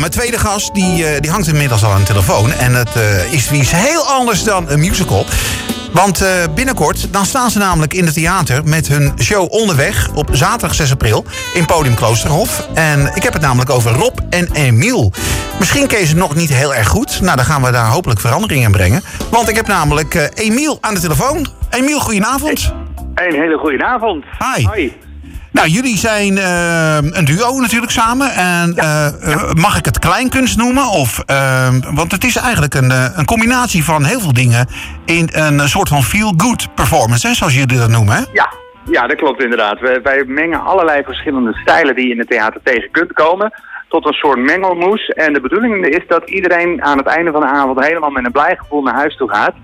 mijn tweede gast die, eh, die hangt inmiddels al aan de telefoon. En het eh, is iets heel anders dan een musical. Want eh, binnenkort dan staan ze namelijk in het theater met hun show Onderweg op zaterdag 6 april in Podium Kloosterhof. En ik heb het namelijk over Rob en Emiel. Misschien je ze nog niet heel erg goed. Nou, dan gaan we daar hopelijk verandering in brengen. Want ik heb namelijk Emiel aan de telefoon. Emiel, goedenavond. Een hele goede avond. Hi. Hoi. Nou, jullie zijn eh, een duo natuurlijk samen. En eh, eh, mag ik het kleinkunst noemen? Of, eh, want het is eigenlijk een, een combinatie van heel veel dingen in een soort van feel-good performance, hè, zoals jullie dat noemen. Hè? Ja, ja, dat klopt inderdaad. Wij, wij mengen allerlei verschillende stijlen die je in het theater tegen kunt komen. Tot een soort mengelmoes. En de bedoeling is dat iedereen aan het einde van de avond helemaal met een blij gevoel naar huis toe gaat.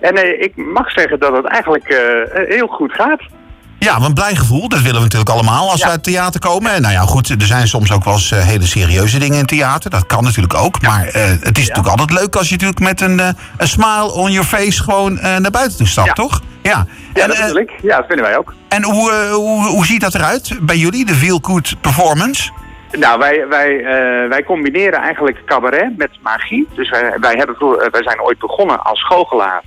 En eh, ik mag zeggen dat het eigenlijk eh, heel goed gaat. Ja, een blij gevoel, dat willen we natuurlijk allemaal als Ja. we uit het theater komen. En nou ja, goed, er zijn soms ook wel eens eh, hele serieuze dingen in het theater. Dat kan natuurlijk ook. Maar eh, het is natuurlijk altijd leuk als je natuurlijk met een, eh, een smile on your face gewoon naar buiten toe stapt, toch? Ja. Ja, en, dat ik. Ja, dat vinden wij ook. en hoe, hoe, hoe ziet dat eruit bij jullie, de Feel Good Performance? Nou, wij, wij, wij combineren eigenlijk cabaret met magie. Dus wij, wij, hebben wij zijn ooit begonnen als goochelaar.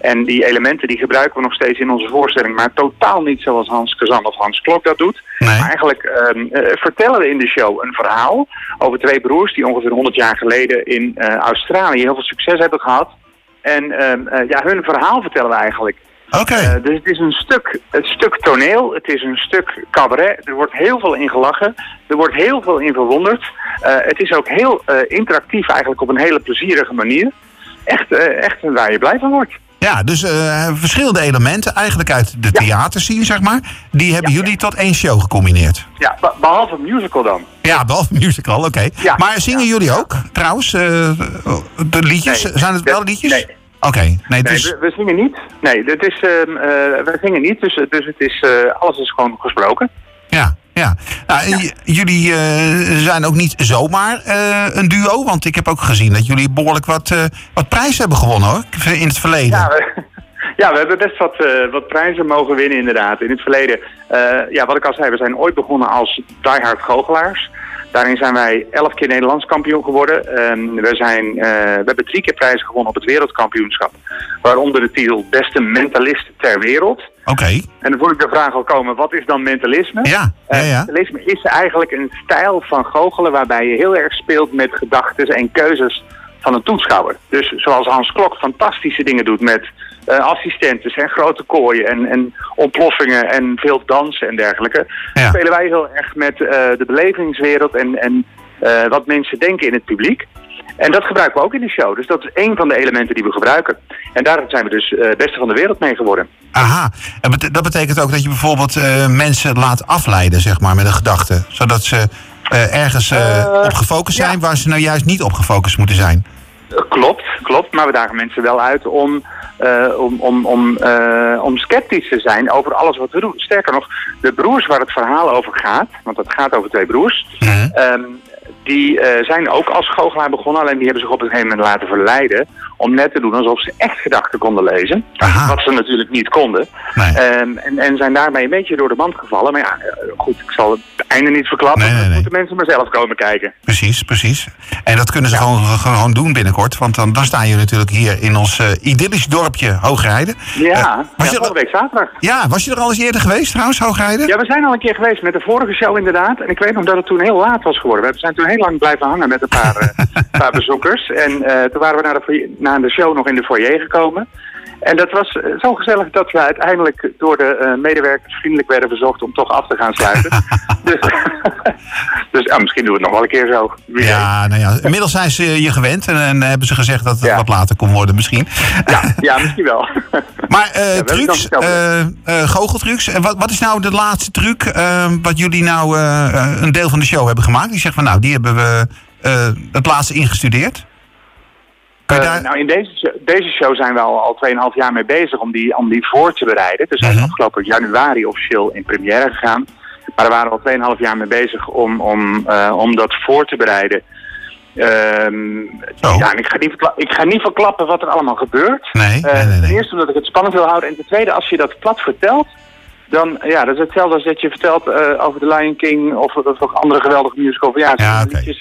En die elementen die gebruiken we nog steeds in onze voorstelling. Maar totaal niet zoals Hans Kazan of Hans Klok dat doet. Nee. Maar eigenlijk ehm, eh, vertellen we in de show een verhaal over twee broers... die ongeveer 100 jaar geleden in eh, Australië heel veel succes hebben gehad. En ehm, eh, ja, hun verhaal vertellen we eigenlijk. Oké. Eh, dus het is een stuk, een stuk toneel, het is een stuk cabaret. Er wordt heel veel in gelachen, er wordt heel veel in verwonderd. Het is ook heel interactief eigenlijk op een hele plezierige manier. Echt, echt waar je blij van wordt. Ja, dus eh, verschillende elementen eigenlijk uit de theaterscene, zeg maar. Die hebben jullie tot één show gecombineerd. Ja, be- behalve musical dan. Ja, behalve musical, oké. Ja. Maar zingen jullie ook, trouwens? eh, de liedjes? Nee. Zijn het wel liedjes? nee. Oké, nee, Nee, dus... we, we zingen niet. Nee, het is, ehm, eh, we zingen niet, dus, dus het is, alles is gewoon gesproken. Ja, ja. Nou, jullie eh, zijn ook niet zomaar eh, een duo. Want ik heb ook gezien dat jullie behoorlijk wat, eh, wat prijzen hebben gewonnen, hoor. In het verleden. Ja, we, ja, we hebben best wat, wat prijzen mogen winnen inderdaad. In het verleden, ja, wat ik al zei, we zijn ooit begonnen als diehard goochelaars. Daarin zijn wij elf keer Nederlands kampioen geworden. Ehm, we, zijn, eh, we hebben drie keer prijzen gewonnen op het wereldkampioenschap. Waaronder de titel beste mentalist ter wereld. Oké. En dan voel ik de vraag al komen, wat is dan mentalisme? Ja, ja, Eh, ja. Mentalisme is eigenlijk een stijl van goochelen waarbij je heel erg speelt met gedachten en keuzes van een toeschouwer. Dus zoals Hans Klok fantastische dingen doet met assistenten en grote kooien en, en ontploffingen en veel dansen en dergelijke. Ja. Spelen wij heel erg met eh, de belevingswereld en, en eh, wat mensen denken in het publiek. En dat gebruiken we ook in de show. Dus dat is één van de elementen die we gebruiken. En daar zijn we dus eh beste van de wereld mee geworden. Aha. En dat betekent ook dat je bijvoorbeeld eh, mensen laat afleiden, zeg maar, met een gedachte. Zodat ze eh, ergens eh, Eh, op gefocust ja. zijn waar ze nou juist niet op gefocust moeten zijn. Klopt, klopt. Maar we dagen mensen wel uit om, eh, om, om, om, eh, om sceptisch te zijn over alles wat we doen. Sterker nog, de broers waar het verhaal over gaat, want het gaat over twee broers, Mhm. ehm, die eh, zijn ook als goochelaar begonnen. Alleen die hebben zich op een gegeven moment laten verleiden om net te doen alsof ze echt gedachten konden lezen. Aha. Wat ze natuurlijk niet konden. Nee. Ehm, en, en zijn daarmee een beetje door de mand gevallen. Maar ja, eh, goed, ik zal het einde niet verklappen. Nee, nee, Dat nee. moeten mensen maar zelf komen kijken. Precies, precies. En dat kunnen ze gewoon, gewoon doen binnenkort. Want dan, dan staan jullie natuurlijk hier in ons eh, idyllisch dorpje Hoogrijden. Ja, ja was, je, volgende week zaterdag. ja, was je er al eens eerder geweest trouwens, Hoogrijden? Ja, we zijn al een keer geweest met de vorige show inderdaad. En ik weet nog dat het toen heel laat was geworden. We zijn toen heel lang blijven hangen met een paar, paar bezoekers. En eh, toen waren we naar de, de show nog in de foyer gekomen. En dat was eh, zo gezellig dat we uiteindelijk door de eh, medewerkers vriendelijk werden verzocht om toch af te gaan sluiten. dus dus ja, misschien doen we het nog wel een keer zo. Wie weet. Ja, nou ja, inmiddels zijn ze je gewend en, en hebben ze gezegd dat het Ja. wat later kon worden misschien. ja, ja, misschien wel. Maar hebben het trucs, goocheltrucs. En wat, wat is nou de laatste truc wat jullie nou een deel van de show hebben gemaakt? Die zegt van nou, die hebben we het laatste ingestudeerd. Eh, daar... nou, in deze, show- deze show zijn we al, al 2,5 jaar mee bezig om die, om die voor te bereiden. Dus we zijn Mhm. afgelopen januari officieel in première gegaan. Maar daar waren we al 2,5 jaar mee bezig om, om, eh, om dat voor te bereiden. Ehm, Zo. ja, en ik ga, niet ik ga niet verklappen wat er allemaal gebeurt. Nee, Eh, nee, nee, Ten eerste omdat ik het spannend wil houden. En ten tweede, als je dat plat vertelt, dan ja, dat is hetzelfde als dat je vertelt eh, over The Lion King of, of andere geweldige musical. Ja,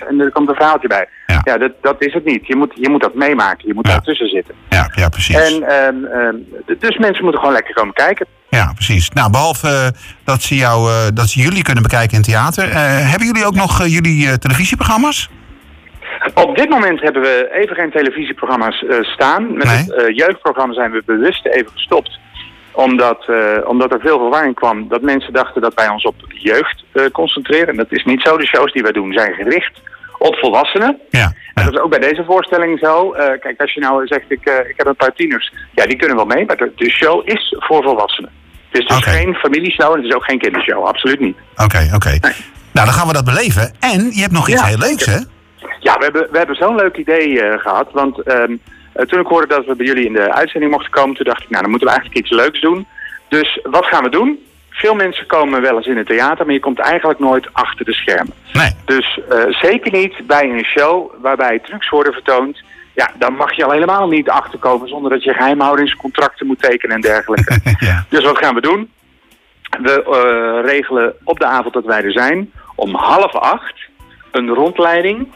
en er komt een verhaaltje bij. Ja. Ja, dat, dat is het niet. Je moet, je moet dat meemaken. Je moet Ja. daartussen zitten. Ja, ja precies. En ehm, ehm, dus mensen moeten gewoon lekker komen kijken. Ja, precies. Nou, behalve eh, dat, ze jou, eh, dat ze jullie kunnen bekijken in theater, hebben jullie ook nog jullie televisieprogramma's? Op dit moment hebben we even geen televisieprogramma's staan. Met Nee. het jeugdprogramma zijn we bewust even gestopt. Omdat, eh, omdat er veel verwarring kwam dat mensen dachten dat wij ons op jeugd eh, concentreren. En dat is niet zo. De shows die wij doen zijn gericht op volwassenen. Ja. En ja. dat is ook bij deze voorstelling zo. Eh, kijk, als je nou zegt, ik, ik heb een paar tieners. Ja, die kunnen wel mee, maar de, de show is voor volwassenen. Het is dus geen familieshow en het is ook geen kindershow. Absoluut niet. Oké, oké. Nee. Nou, dan gaan we dat beleven. En je hebt nog iets Ja, heel leuks, hè? Ja, we hebben, we hebben zo'n leuk idee eh, gehad. Want ehm, eh, toen ik hoorde dat we bij jullie in de uitzending mochten komen, toen dacht ik, nou, dan moeten we eigenlijk iets leuks doen. Dus wat gaan we doen? Veel mensen komen wel eens in het theater, maar je komt eigenlijk nooit achter de schermen. Nee. Dus eh, zeker niet bij een show waarbij trucs worden vertoond. Ja, dan mag je al helemaal niet achterkomen zonder dat je geheimhoudingscontracten moet tekenen en dergelijke. ja. Dus wat gaan we doen? We eh, regelen op de avond dat wij er zijn om half acht een rondleiding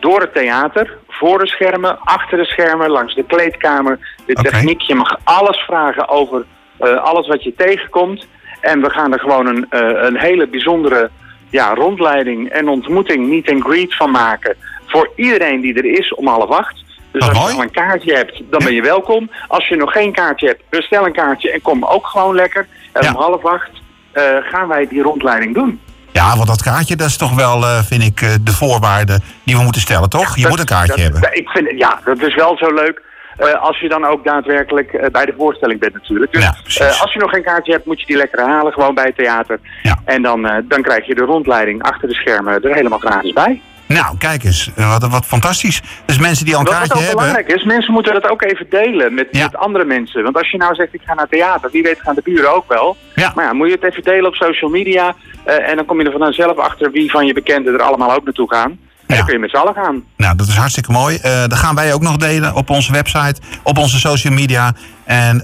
door het theater, voor de schermen, achter de schermen, langs de kleedkamer, de techniek. Je mag alles vragen over eh, alles wat je tegenkomt. En we gaan er gewoon een, eh, een hele bijzondere ja, rondleiding en ontmoeting, meet and greet van maken. Voor iedereen die er is om half acht. Dus Wat als je al een kaartje hebt, dan ben je welkom. Als je nog geen kaartje hebt, bestel een kaartje en kom ook gewoon lekker. En Ja. om half acht eh, gaan wij die rondleiding doen. Ja, want dat kaartje, dat is toch wel, eh, vind ik, eh, de voorwaarde die we moeten stellen, toch? Je Dat- moet een kaartje dat- hebben. Ik vind, ja, dat is wel zo leuk. eh, als je dan ook daadwerkelijk bij de voorstelling bent natuurlijk. Dus Ja, als je nog geen kaartje hebt, moet je die lekker halen. Gewoon bij het theater. Ja. En dan, dan krijg je de rondleiding achter de schermen er helemaal gratis bij. Nou, kijk eens. eh, Wat, wat fantastisch. Dus mensen die al een Wat, wat kaartje ook hebben... belangrijk is, mensen moeten dat ook even delen met, Ja. met andere mensen. Want als je nou zegt, ik ga naar theater, wie weet gaan de buren ook wel. Ja. Maar ja, moet je het even delen op social media. eh, en dan kom je er vanzelf achter wie van je bekenden er allemaal ook naartoe gaan. Ja. dan kun je met z'n allen gaan. Nou, dat is hartstikke mooi. Eh dat gaan wij ook nog delen op onze website, op onze social media. En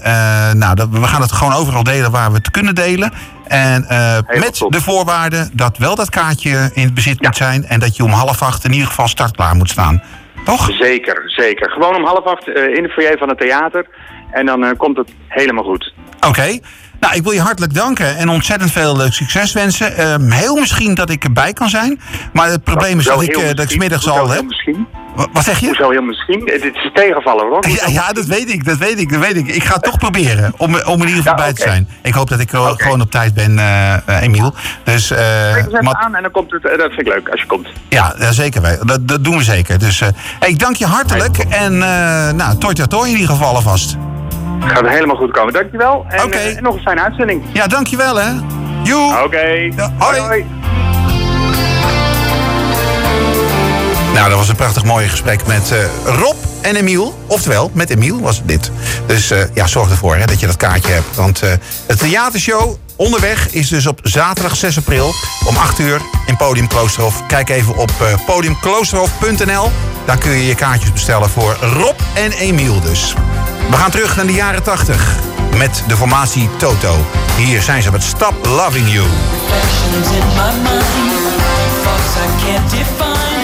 nou, dat, we gaan het gewoon overal delen waar we het kunnen delen. En eh, met top. de voorwaarde dat wel dat kaartje in het bezit moet zijn. En dat je om half acht in ieder geval startklaar moet staan. Toch? Zeker, zeker. Gewoon om half acht eh, in de foyer van het theater. En dan eh, komt het helemaal goed. Oké. Nou, ik wil je hartelijk danken en ontzettend veel eh, succes wensen. Ehm, heel misschien dat ik erbij kan zijn. Maar het probleem is dat ik, dat ik middags al heb. Misschien? Wa- Wat zeg je? Hoezo heel misschien? Eh, Dit is een tegenvaller hoor. Ja, ja, dat weet ik, dat weet ik, dat weet ik. Ik ga het toch proberen om, om in ieder geval Ja, bij te zijn. Ik hoop dat ik eh, gewoon op tijd ben, eh, eh, Emiel. Dus, eh, Kijk eens even maar- aan en dan komt het. eh, dat vind ik leuk als je komt. ja, zeker. wij- Dat, dat doen we zeker. Dus eh, hey, ik dank je hartelijk. En uh, nou, toi toi toi in ieder geval alvast. Gaat helemaal goed komen. Dankjewel. En, eh, en nog een fijne uitzending. Ja, dankjewel hè. Joe. Oké. Hoi. Nou, dat was een prachtig mooi gesprek met eh, Rob en Emiel. Oftewel, met Emiel was het dit. Dus eh, ja, zorg ervoor hè, dat je dat kaartje hebt. Want eh het theatershow onderweg is dus op zaterdag 6 april om 8 uur in Podium Kloosterhof. Kijk even op podiumkloosterhof.nl. Daar kun je je kaartjes bestellen voor Rob en Emiel dus. We gaan terug naar de jaren 80 met de formatie Toto. Hier zijn ze met Stop Loving You. reflections in my mind, thoughts I can't define.